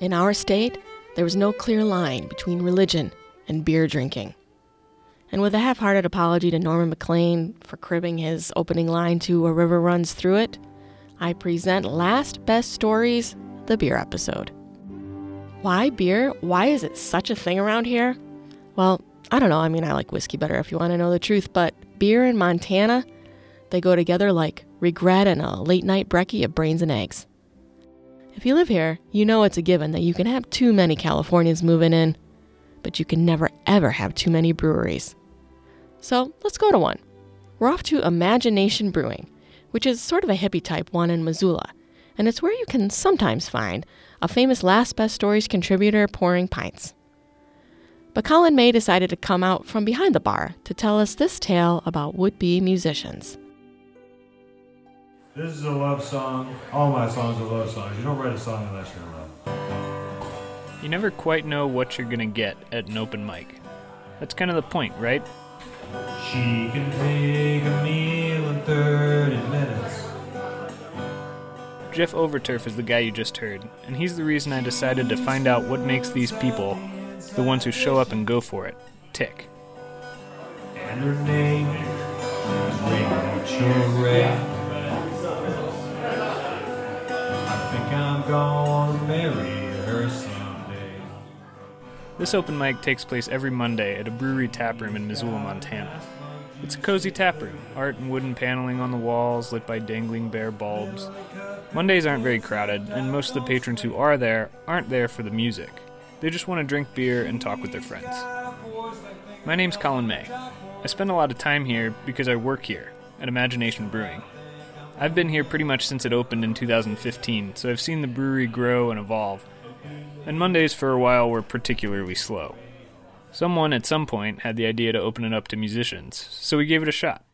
In our state, there was no clear line between religion and beer drinking. And with a half hearted apology to Norman Maclean for cribbing his opening line to A River Runs Through It, I present Last Best Stories, the beer episode. Why beer? Why is it such a thing around here? Well, I don't know. I mean, I like whiskey better if you want to know the truth, but beer in Montana, they go together like regret and a late night brekkie of brains and eggs. If you live here, you know it's a given that you can have too many Californians moving in, but you can never ever have too many breweries. So let's go to one. We're off to Imagine Nation Brewing, which is sort of a hippie type one in Missoula, and it's where you can sometimes find a famous Last Best Stories contributor pouring pints. But Colin May decided to come out from behind the bar to tell us this tale about would be musicians. This is a love song. All my songs are love songs. You don't write a song unless you're in love. You never quite know what you're gonna get at an open mic. That's kind of the point, right? She can take a meal in 30 minutes. Jeff Overturf is the guy you just heard, and he's the reason I decided to find out what makes these people, the ones who show up and go for it, tick. And her name is Rachael Ray. Marry her someday. This open mic takes place every Monday at a brewery tap room in Missoula, Montana. It's a cozy tap room, art and wooden paneling on the walls lit by dangling bare bulbs. Mondays aren't very crowded, and most of the patrons who are there aren't there for the music. They just want to drink beer and talk with their friends. My name's Colin May. I spend a lot of time here because I work here at Imagine Nation Brewing. I've been here pretty much since it opened in 2015, so I've seen the brewery grow and evolve. And Mondays for a while were particularly slow. Someone at some point had the idea to open it up to musicians, so we gave it a shot.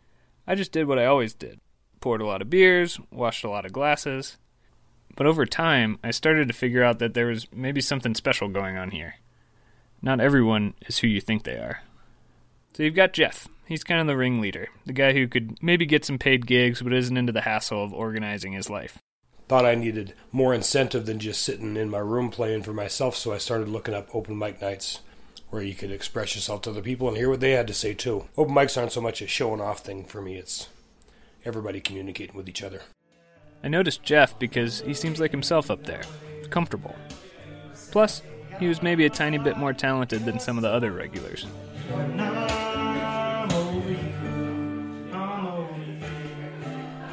I just did what I always did poured a lot of beers, washed a lot of glasses. But over time, I started to figure out that there was maybe something special going on here. Not everyone is who you think they are. So you've got Jeff. He's kind of the ringleader, the guy who could maybe get some paid gigs but isn't into the hassle of organizing his life. thought I needed more incentive than just sitting in my room playing for myself, so I started looking up open mic nights where you could express yourself to other people and hear what they had to say too. Open mics aren't so much a showing off thing for me, it's everybody communicating with each other. I noticed Jeff because he seems like himself up there, comfortable. Plus, he was maybe a tiny bit more talented than some of the other regulars.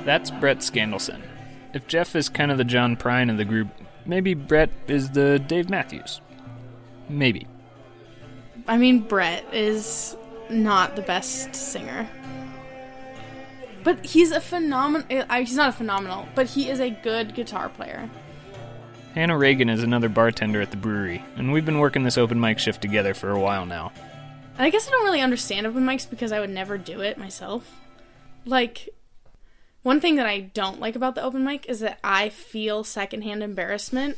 That's Brett Scandelson. If Jeff is kind of the John Prine of the group, maybe Brett is the Dave Matthews. Maybe. I mean, Brett is not the best singer. But he's a phenomenal. He's not a phenomenal, but he is a good guitar player. Hannah Reagan is another bartender at the brewery, and we've been working this open mic shift together for a while now. I guess I don't really understand open mics because I would never do it myself. Like, one thing that I don't like about the open mic is that I feel secondhand embarrassment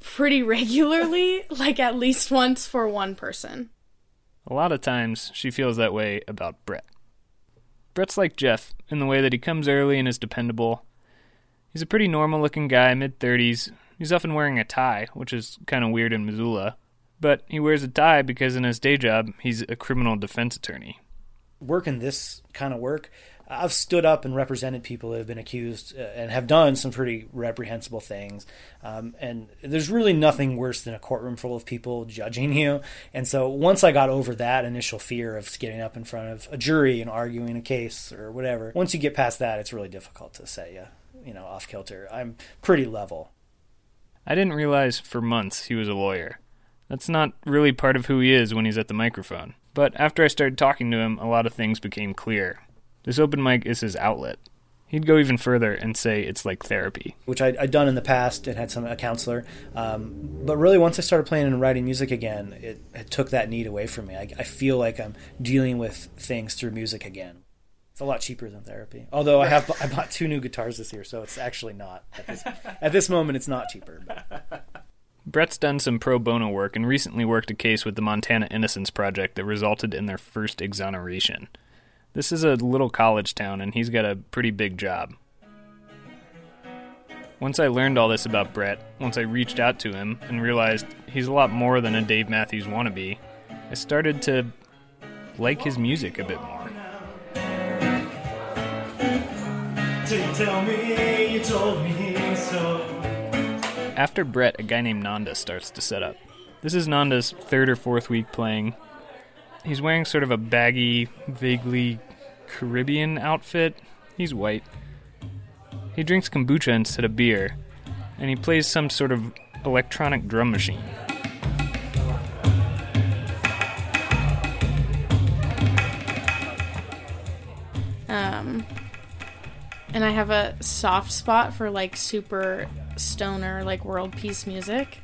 pretty regularly, like at least once for one person. A lot of times, she feels that way about Brett. Brett's like Jeff in the way that he comes early and is dependable. He's a pretty normal looking guy, mid 30s. He's often wearing a tie, which is kind of weird in Missoula. But he wears a tie because in his day job, he's a criminal defense attorney. working this kind of work, I've stood up and represented people that have been accused uh, and have done some pretty reprehensible things. Um, and there's really nothing worse than a courtroom full of people judging you. And so once I got over that initial fear of getting up in front of a jury and arguing a case or whatever, once you get past that, it's really difficult to set you, you know, off kilter. I'm pretty level. I didn't realize for months he was a lawyer. That's not really part of who he is when he's at the microphone. But after I started talking to him, a lot of things became clear. This open mic is his outlet. He'd go even further and say it's like therapy. which I'd, I'd done in the past and had some a counselor. Um, but really, once I started playing and writing music again, it, it took that need away from me. I, I feel like I'm dealing with things through music again. It's a lot cheaper than therapy. Although I have I bought two new guitars this year, so it's actually not at this, at this moment. It's not cheaper. But Brett's done some pro bono work and recently worked a case with the Montana Innocence Project that resulted in their first exoneration. This is a little college town, and he's got a pretty big job. Once I learned all this about Brett, once I reached out to him and realized he's a lot more than a Dave Matthews wannabe, I started to like his music a bit more. tell me you told me so. After Brett, a guy named Nanda starts to set up. This is Nanda's third or fourth week playing. He's wearing sort of a baggy, vaguely Caribbean outfit. He's white. He drinks kombucha instead of beer, and he plays some sort of electronic drum machine. Um, and I have a soft spot for like super stoner, like world peace music.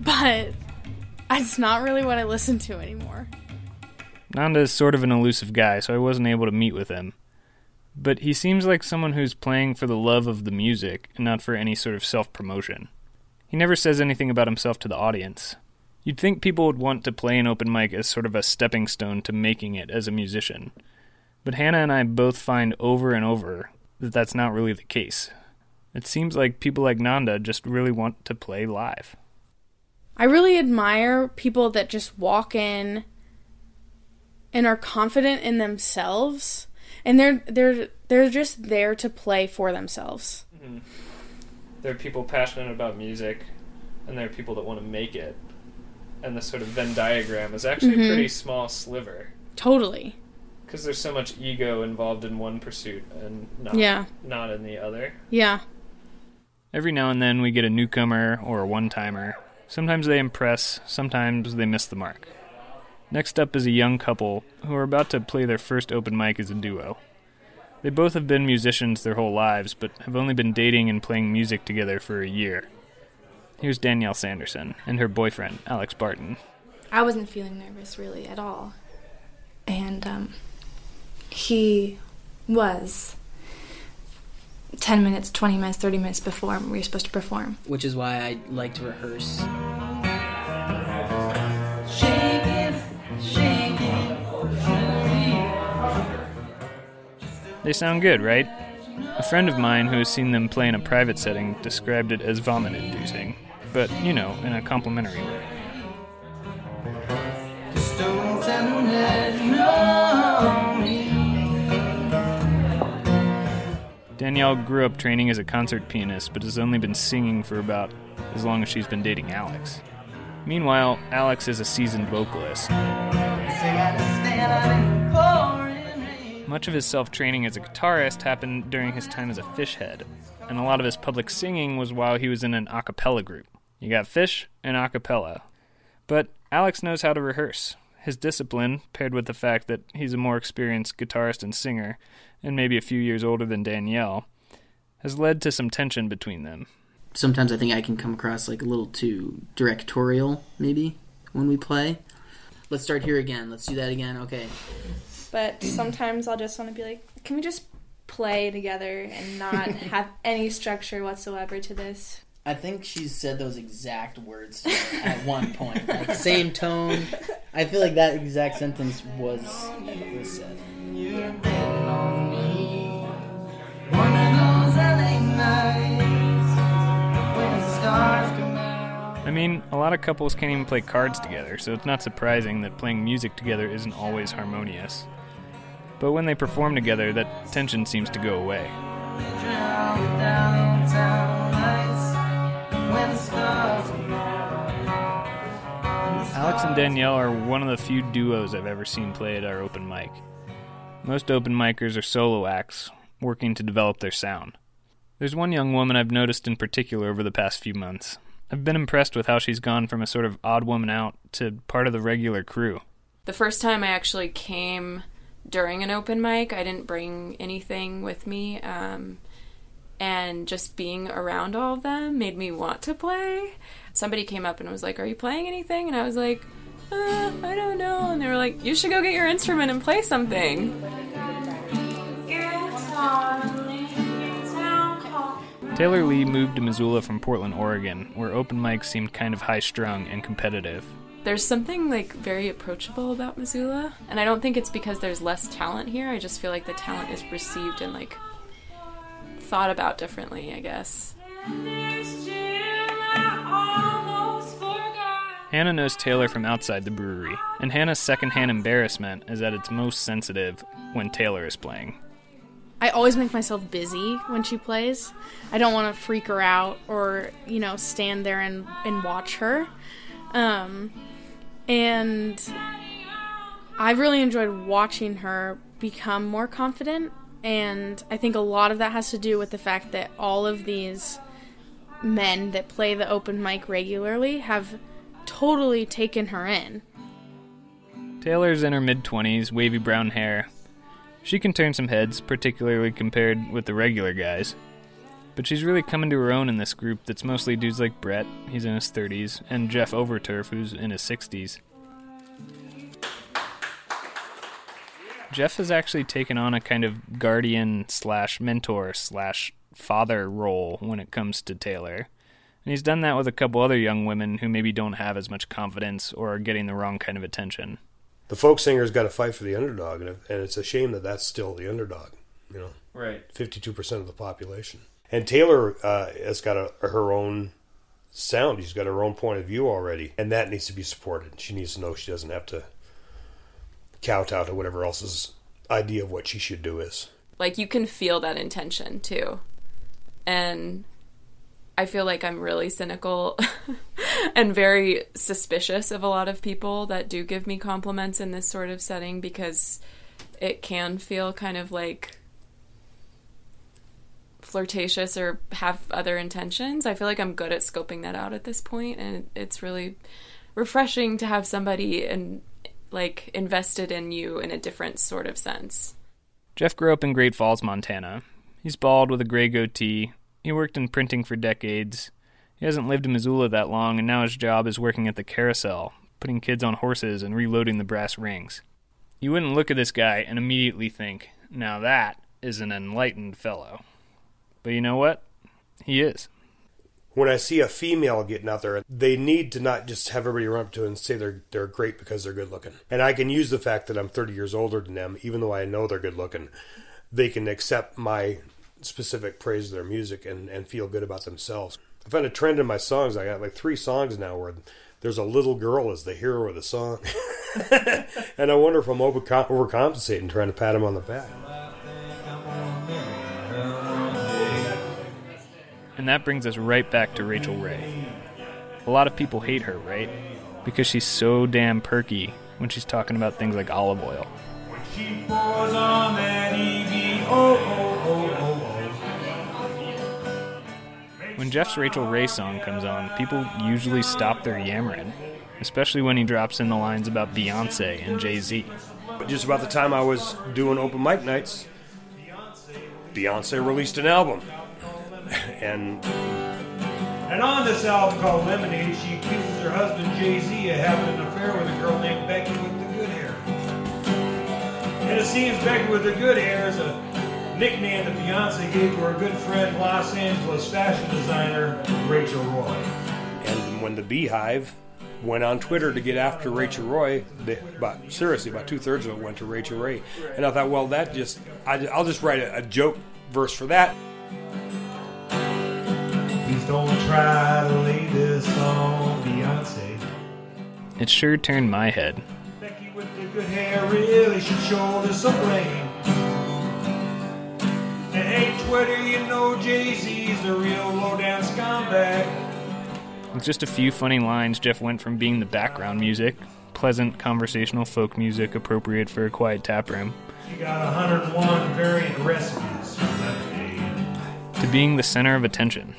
But it's not really what I listen to anymore. Nanda is sort of an elusive guy, so I wasn't able to meet with him. But he seems like someone who's playing for the love of the music and not for any sort of self promotion. He never says anything about himself to the audience. You'd think people would want to play an open mic as sort of a stepping stone to making it as a musician. But Hannah and I both find over and over that that's not really the case. It seems like people like Nanda just really want to play live. I really admire people that just walk in and are confident in themselves and they're they're they're just there to play for themselves. Mm-hmm. There are people passionate about music and there are people that want to make it. And the sort of Venn diagram is actually Mhm. a pretty small sliver. Totally. because there's so much ego involved in one pursuit and not Yeah. not in the other. Yeah. Every now and then we get a newcomer or a one-timer. Sometimes they impress, sometimes they miss the mark. Next up is a young couple who are about to play their first open mic as a duo. They both have been musicians their whole lives, but have only been dating and playing music together for a year. Here's Danielle Sanderson and her boyfriend, Alex Barton. I wasn't feeling nervous really at all. And um, he was 10 minutes, 20 minutes, 30 minutes before we were supposed to perform. which is why I like to rehearse. They sound good, right? A friend of mine who has seen them play in a private setting described it as vomit inducing, but, you know, in a complimentary way. Danielle grew up training as a concert pianist, but has only been singing for about as long as she's been dating Alex. Meanwhile, Alex is a seasoned vocalist. Much of his self training as a guitarist happened during his time as a Phish head, and a lot of his public singing was while he was in an a cappella group. You got Phish and a cappella. But Alex knows how to rehearse. His discipline, paired with the fact that he's a more experienced guitarist and singer, and maybe a few years older than Danielle, has led to some tension between them. Sometimes I think I can come across like a little too directorial, maybe, when we play. Let's start here again. Let's do that again. Okay. But sometimes I'll just want to be like, can we just play together and not have any structure whatsoever to this? I think she said those exact words at one point. Like, same tone. I feel like that exact sentence was, was said. I mean, a lot of couples can't even play cards together, so it's not surprising that playing music together isn't always harmonious. But when they perform together, that tension seems to go away. Alex and Danielle are one of the few duos I've ever seen play at our open mic. Most open micers are solo acts, working to develop their sound. There's one young woman I've noticed in particular over the past few months. I've been impressed with how she's gone from a sort of odd woman out to part of the regular crew. The first time I actually came during an open mic, I didn't bring anything with me. Um, and just being around all of them made me want to play. Somebody came up and was like, Are you playing anything? And I was like, uh, I don't know. And they were like, You should go get your instrument and play something. Taylor Lee moved to Missoula from Portland, Oregon, where open mics seemed kind of high strung and competitive. There's something like very approachable about Missoula, and I don't think it's because there's less talent here. I just feel like the talent is received and like thought about differently, I guess. Hannah knows Taylor from outside the brewery, and Hannah's secondhand embarrassment is at its most sensitive when Taylor is playing. I always make myself busy when she plays. I don't want to freak her out or, you know, stand there and, and watch her. Um, and I've really enjoyed watching her become more confident. And I think a lot of that has to do with the fact that all of these men that play the open mic regularly have totally taken her in. Taylor's in her mid 20s, wavy brown hair. She can turn some heads, particularly compared with the regular guys. But she's really coming to her own in this group that's mostly dudes like Brett, he's in his 30s, and Jeff Overturf, who's in his 60s. Jeff has actually taken on a kind of guardian slash mentor slash father role when it comes to Taylor. And he's done that with a couple other young women who maybe don't have as much confidence or are getting the wrong kind of attention. The folk singer's got to fight for the underdog, and, and it's a shame that that's still the underdog. You know, Right. fifty-two percent of the population. And Taylor uh, has got a, her own sound. She's got her own point of view already, and that needs to be supported. She needs to know she doesn't have to kowtow to whatever else's idea of what she should do is. Like you can feel that intention too. And I feel like I'm really cynical and very suspicious of a lot of people that do give me compliments in this sort of setting because it can feel kind of like flirtatious or have other intentions. I feel like I'm good at scoping that out at this point and it's really refreshing to have somebody and like invested in you in a different sort of sense. Jeff grew up in Great Falls, Montana. He's bald with a gray goatee. He worked in printing for decades. He hasn't lived in Missoula that long, and now his job is working at the carousel, putting kids on horses and reloading the brass rings. You wouldn't look at this guy and immediately think, now that is an enlightened fellow. But you know what? He is. When I see a female getting out there, they need to not just have everybody run up to and say they're they're great because they're good looking. And I can use the fact that I'm 30 years older than them, even though I know they're good looking. They can accept my specific praise of their music and, and feel good about themselves. I found a trend in my songs. I got like three songs now where there's a little girl as the hero of the song. and I wonder if I'm overcom- overcompensating trying to pat him on the back. And that brings us right back to Rachael Ray. A lot of people hate her, right? Because she's so damn perky when she's talking about things like olive oil. She pours on that EV. Oh, oh, oh, oh, oh, When Jeff's Rachael Ray song comes on, people usually stop their yammering, especially when he drops in the lines about Beyonce and Jay Z. Just about the time I was doing open mic nights, Beyonce released an album. And And on this album called Lemonade, she accuses her husband Jay Z of having an affair with a girl named Becky with the good hair. And it seems Becky with the good hair is a nickname that Beyonce gave to her good friend, Los Angeles fashion designer Rachel Roy. and when the BeyHive went on Twitter to get after Rachel Roy, they, about seriously about two thirds of it went to Rachael Ray. And I thought, well, that just I, I'll just write a, a joke verse for that. Don't try to lay this on Beyonce. It sure turned my head. Becky with the good hair really should shoulder some blame. And hey, Twitter, you know Jay Z's the real low down scumbag. With just a few funny lines, Jeff went from being the background music, pleasant conversational folk music appropriate for a quiet tap room, You got 101 variant recipes for lemonade. to being the center of attention.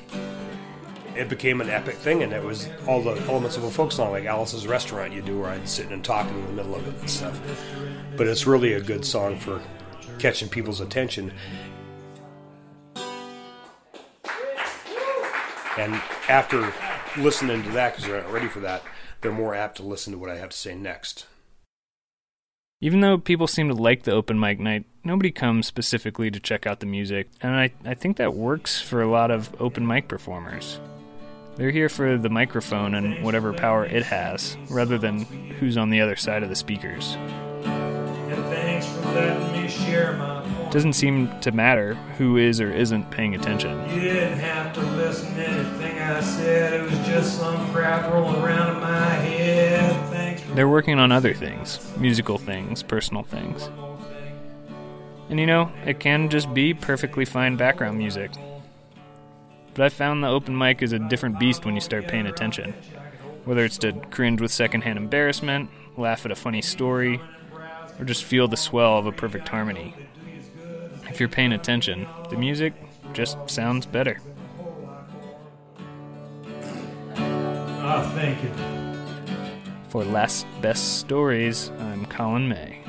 It became an epic thing, and it was all the elements of a folk song, like Alice's Restaurant you do, where I'd sit and talk in the middle of it and stuff. But it's really a good song for catching people's attention. And after listening to that, because they're not ready for that, they're more apt to listen to what I have to say next. Even though people seem to like the open mic night, nobody comes specifically to check out the music, and I, I think that works for a lot of open mic performers. They're here for the microphone and whatever power it has, rather than who's on the other side of the speakers. And thanks for letting me share my point. It doesn't seem to matter who is or isn't paying attention. You didn't have to listen to anything I said. It was just some crap rolling around in my head. Thanks for They're working on other things musical things, personal things. And you know, it can just be perfectly fine background music. But I've found the open mic is a different beast when you start paying attention. Whether it's to cringe with secondhand embarrassment, laugh at a funny story, or just feel the swell of a perfect harmony. If you're paying attention, the music just sounds better. Oh, thank you. For Last Best Stories, I'm Colin May.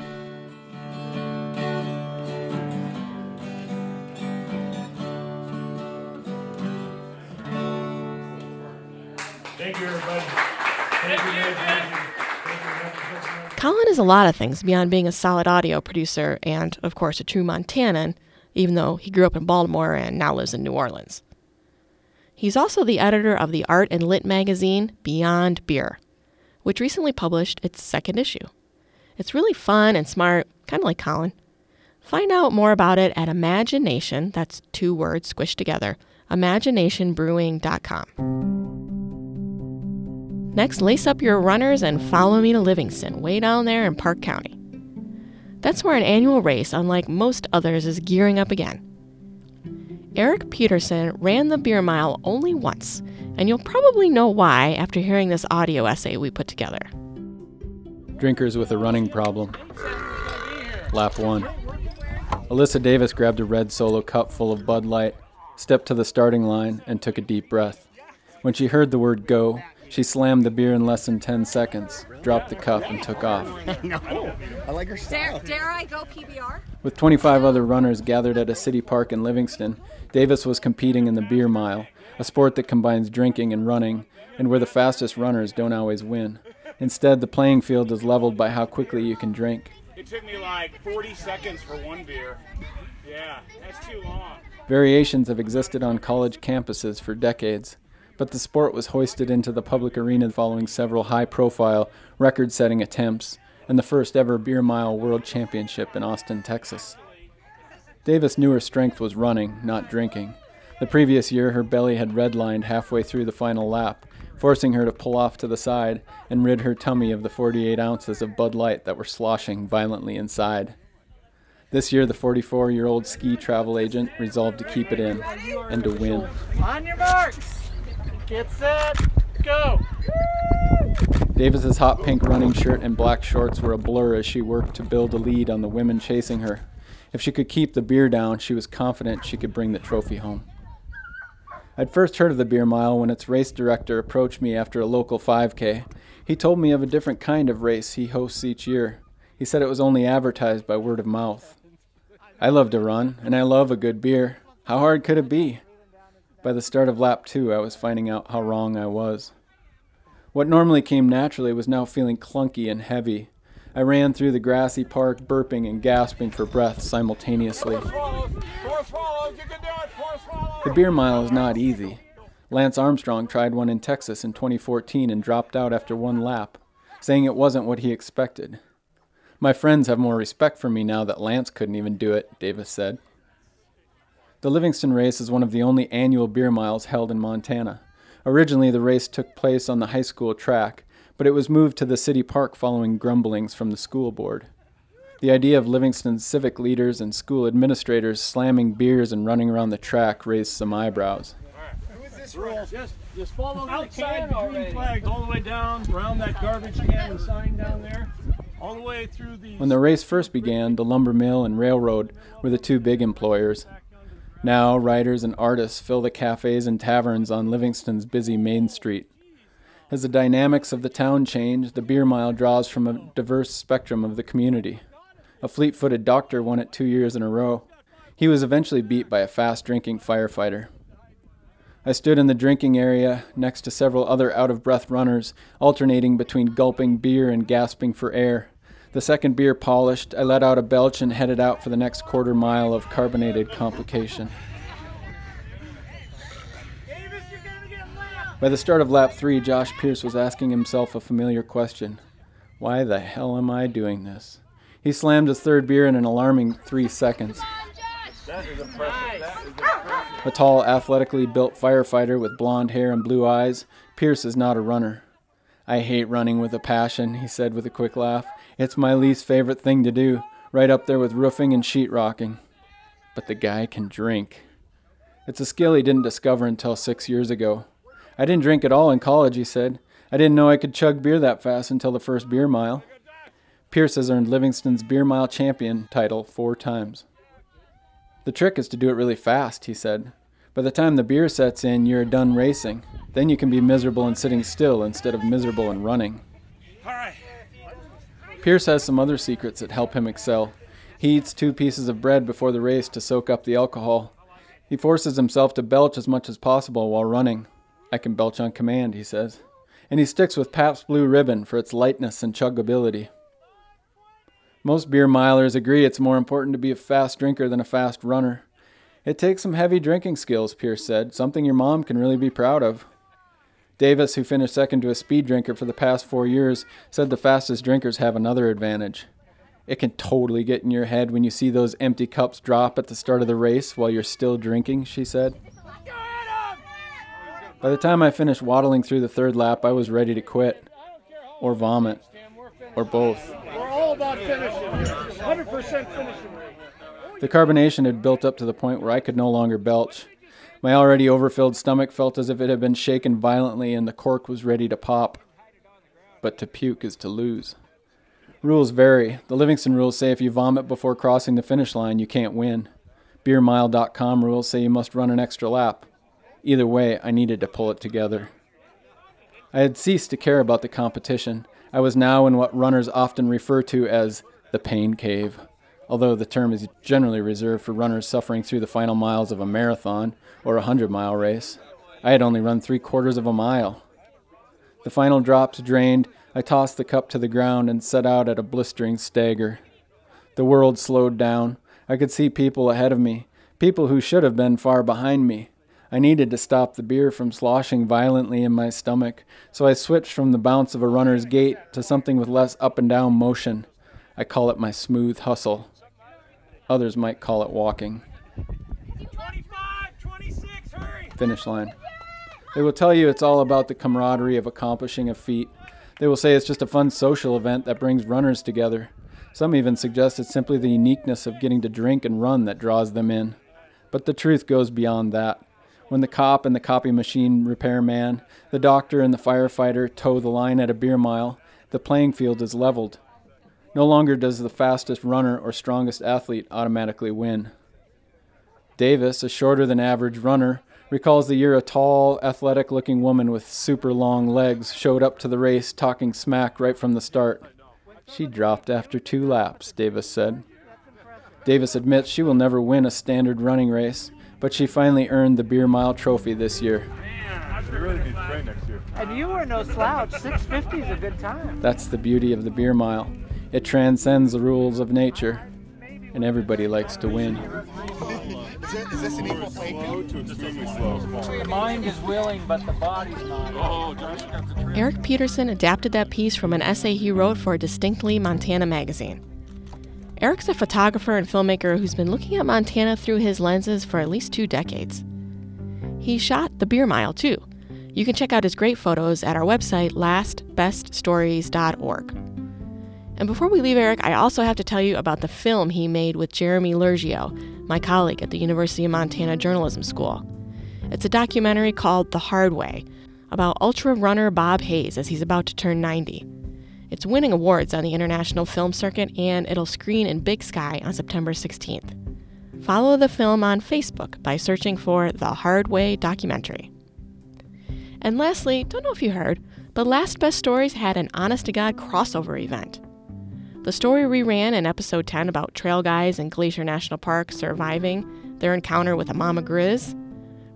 Colin is a lot of things beyond being a solid audio producer and, of course, a true Montanan, even though he grew up in Baltimore and now lives in New Orleans. He's also the editor of the art and lit magazine Beyond Beer, which recently published its second issue. It's really fun and smart, kind of like Colin. Find out more about it at Imagination, that's two words squished together, imaginenationbrewing.com. Next, lace up your runners and follow me to Livingston, way down there in Park County. That's where an annual race, unlike most others, is gearing up again. Eric Peterson ran the beer mile only once, and you'll probably know why after hearing this audio essay we put together. Drinkers with a running problem. Lap 1. Alyssa Davis grabbed a red solo cup full of Bud Light, stepped to the starting line, and took a deep breath. When she heard the word go, she slammed the beer in less than 10 seconds, dropped the cup, and took off. no, I like her style. Dare, dare I go PBR? With 25 other runners gathered at a city park in Livingston, Davis was competing in the beer mile, a sport that combines drinking and running, and where the fastest runners don't always win. Instead, the playing field is leveled by how quickly you can drink. It took me like 40 seconds for one beer. Yeah, that's too long. Variations have existed on college campuses for decades, but the sport was hoisted into the public arena following several high profile, record setting attempts and the first ever Beer Mile World Championship in Austin, Texas. Davis knew her strength was running, not drinking. The previous year, her belly had redlined halfway through the final lap, forcing her to pull off to the side and rid her tummy of the 48 ounces of Bud Light that were sloshing violently inside. This year, the 44 year old ski travel agent resolved to keep it in and to win. On your marks. Get set. Go. Davis's hot pink running shirt and black shorts were a blur as she worked to build a lead on the women chasing her. If she could keep the beer down, she was confident she could bring the trophy home. I'd first heard of the beer mile when its race director approached me after a local 5K. He told me of a different kind of race he hosts each year. He said it was only advertised by word of mouth. I love to run, and I love a good beer. How hard could it be? By the start of lap two, I was finding out how wrong I was. What normally came naturally was now feeling clunky and heavy. I ran through the grassy park, burping and gasping for breath simultaneously. The beer mile is not easy. Lance Armstrong tried one in Texas in 2014 and dropped out after one lap, saying it wasn't what he expected. My friends have more respect for me now that Lance couldn't even do it, Davis said. The Livingston race is one of the only annual beer miles held in Montana. Originally, the race took place on the high school track, but it was moved to the city park following grumblings from the school board. The idea of Livingston's civic leaders and school administrators slamming beers and running around the track raised some eyebrows. Just, just follow outside the green flags all the way down around that garbage can and sign down there, all the way through the. When the race first began, the lumber mill and railroad were the two big employers. Now, writers and artists fill the cafes and taverns on Livingston's busy Main Street. As the dynamics of the town change, the beer mile draws from a diverse spectrum of the community. A fleet footed doctor won it two years in a row. He was eventually beat by a fast drinking firefighter. I stood in the drinking area next to several other out of breath runners, alternating between gulping beer and gasping for air. The second beer polished, I let out a belch and headed out for the next quarter mile of carbonated complication. By the start of lap three, Josh Pierce was asking himself a familiar question Why the hell am I doing this? He slammed his third beer in an alarming three seconds. A tall, athletically built firefighter with blond hair and blue eyes, Pierce is not a runner. I hate running with a passion, he said with a quick laugh. It's my least favorite thing to do, right up there with roofing and sheetrocking. But the guy can drink. It's a skill he didn't discover until six years ago. I didn't drink at all in college, he said. I didn't know I could chug beer that fast until the first beer mile. Pierce has earned Livingston's Beer Mile Champion title four times. The trick is to do it really fast, he said. By the time the beer sets in, you're done racing. Then you can be miserable and sitting still instead of miserable and running. All right. Pierce has some other secrets that help him excel. He eats two pieces of bread before the race to soak up the alcohol. He forces himself to belch as much as possible while running. I can belch on command, he says. And he sticks with Pabst Blue Ribbon for its lightness and chuggability. Most beer milers agree it's more important to be a fast drinker than a fast runner. It takes some heavy drinking skills, Pierce said, something your mom can really be proud of. Davis, who finished second to a speed drinker for the past four years, said the fastest drinkers have another advantage. It can totally get in your head when you see those empty cups drop at the start of the race while you're still drinking, she said. By the time I finished waddling through the third lap, I was ready to quit. Or vomit. Or both. We're all about finishing. 100% finishing. The carbonation had built up to the point where I could no longer belch. My already overfilled stomach felt as if it had been shaken violently and the cork was ready to pop. But to puke is to lose. Rules vary. The Livingston rules say if you vomit before crossing the finish line, you can't win. BeerMile.com rules say you must run an extra lap. Either way, I needed to pull it together. I had ceased to care about the competition. I was now in what runners often refer to as the pain cave, although the term is generally reserved for runners suffering through the final miles of a marathon or a hundred mile race. I had only run three quarters of a mile. The final drops drained, I tossed the cup to the ground and set out at a blistering stagger. The world slowed down. I could see people ahead of me, people who should have been far behind me. I needed to stop the beer from sloshing violently in my stomach, so I switched from the bounce of a runner's gait to something with less up and down motion. I call it my smooth hustle. Others might call it walking. 25, 26, hurry! Finish line. They will tell you it's all about the camaraderie of accomplishing a feat. They will say it's just a fun social event that brings runners together. Some even suggest it's simply the uniqueness of getting to drink and run that draws them in. But the truth goes beyond that. When the cop and the copy machine repairman, the doctor and the firefighter toe the line at a beer mile, the playing field is leveled. No longer does the fastest runner or strongest athlete automatically win. Davis, a shorter than average runner, recalls the year a tall, athletic looking woman with super long legs showed up to the race talking smack right from the start. She dropped after two laps, Davis said. Davis admits she will never win a standard running race, but she finally earned the Beer Mile Trophy this year. Really need to train next year. And you were no slouch. 650 is a good time. That's the beauty of the Beer Mile. It transcends the rules of nature, and everybody likes to win. Is, it, is this an equal playing Slow to extremely slow. The mind is willing, but the body's not. Josh got the train. Eric Peterson adapted that piece from an essay he wrote for Distinctly Montana magazine. Eric's a photographer and filmmaker who's been looking at Montana through his lenses for at least two decades. He shot the Beer Mile, too. You can check out his great photos at our website, lastbeststories.org. And before we leave Eric, I also have to tell you about the film he made with Jeremy Lurgio, my colleague at the University of Montana Journalism School. It's a documentary called The Hard Way about ultra runner Bob Hayes as he's about to turn 90. It's winning awards on the international film circuit and it'll screen in Big Sky on September 16th. Follow the film on Facebook by searching for The Hard Way Documentary. And lastly, don't know if you heard, but Last Best Stories had an honest to God crossover event. The story we ran in episode 10 about trail guys in Glacier National Park surviving their encounter with a mama grizz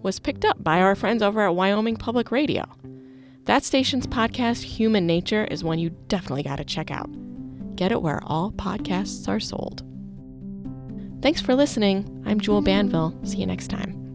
was picked up by our friends over at Wyoming Public Radio. That station's podcast, Human Nature, is one you definitely got to check out. Get it where all podcasts are sold. Thanks for listening. I'm Jule Banville. See you next time.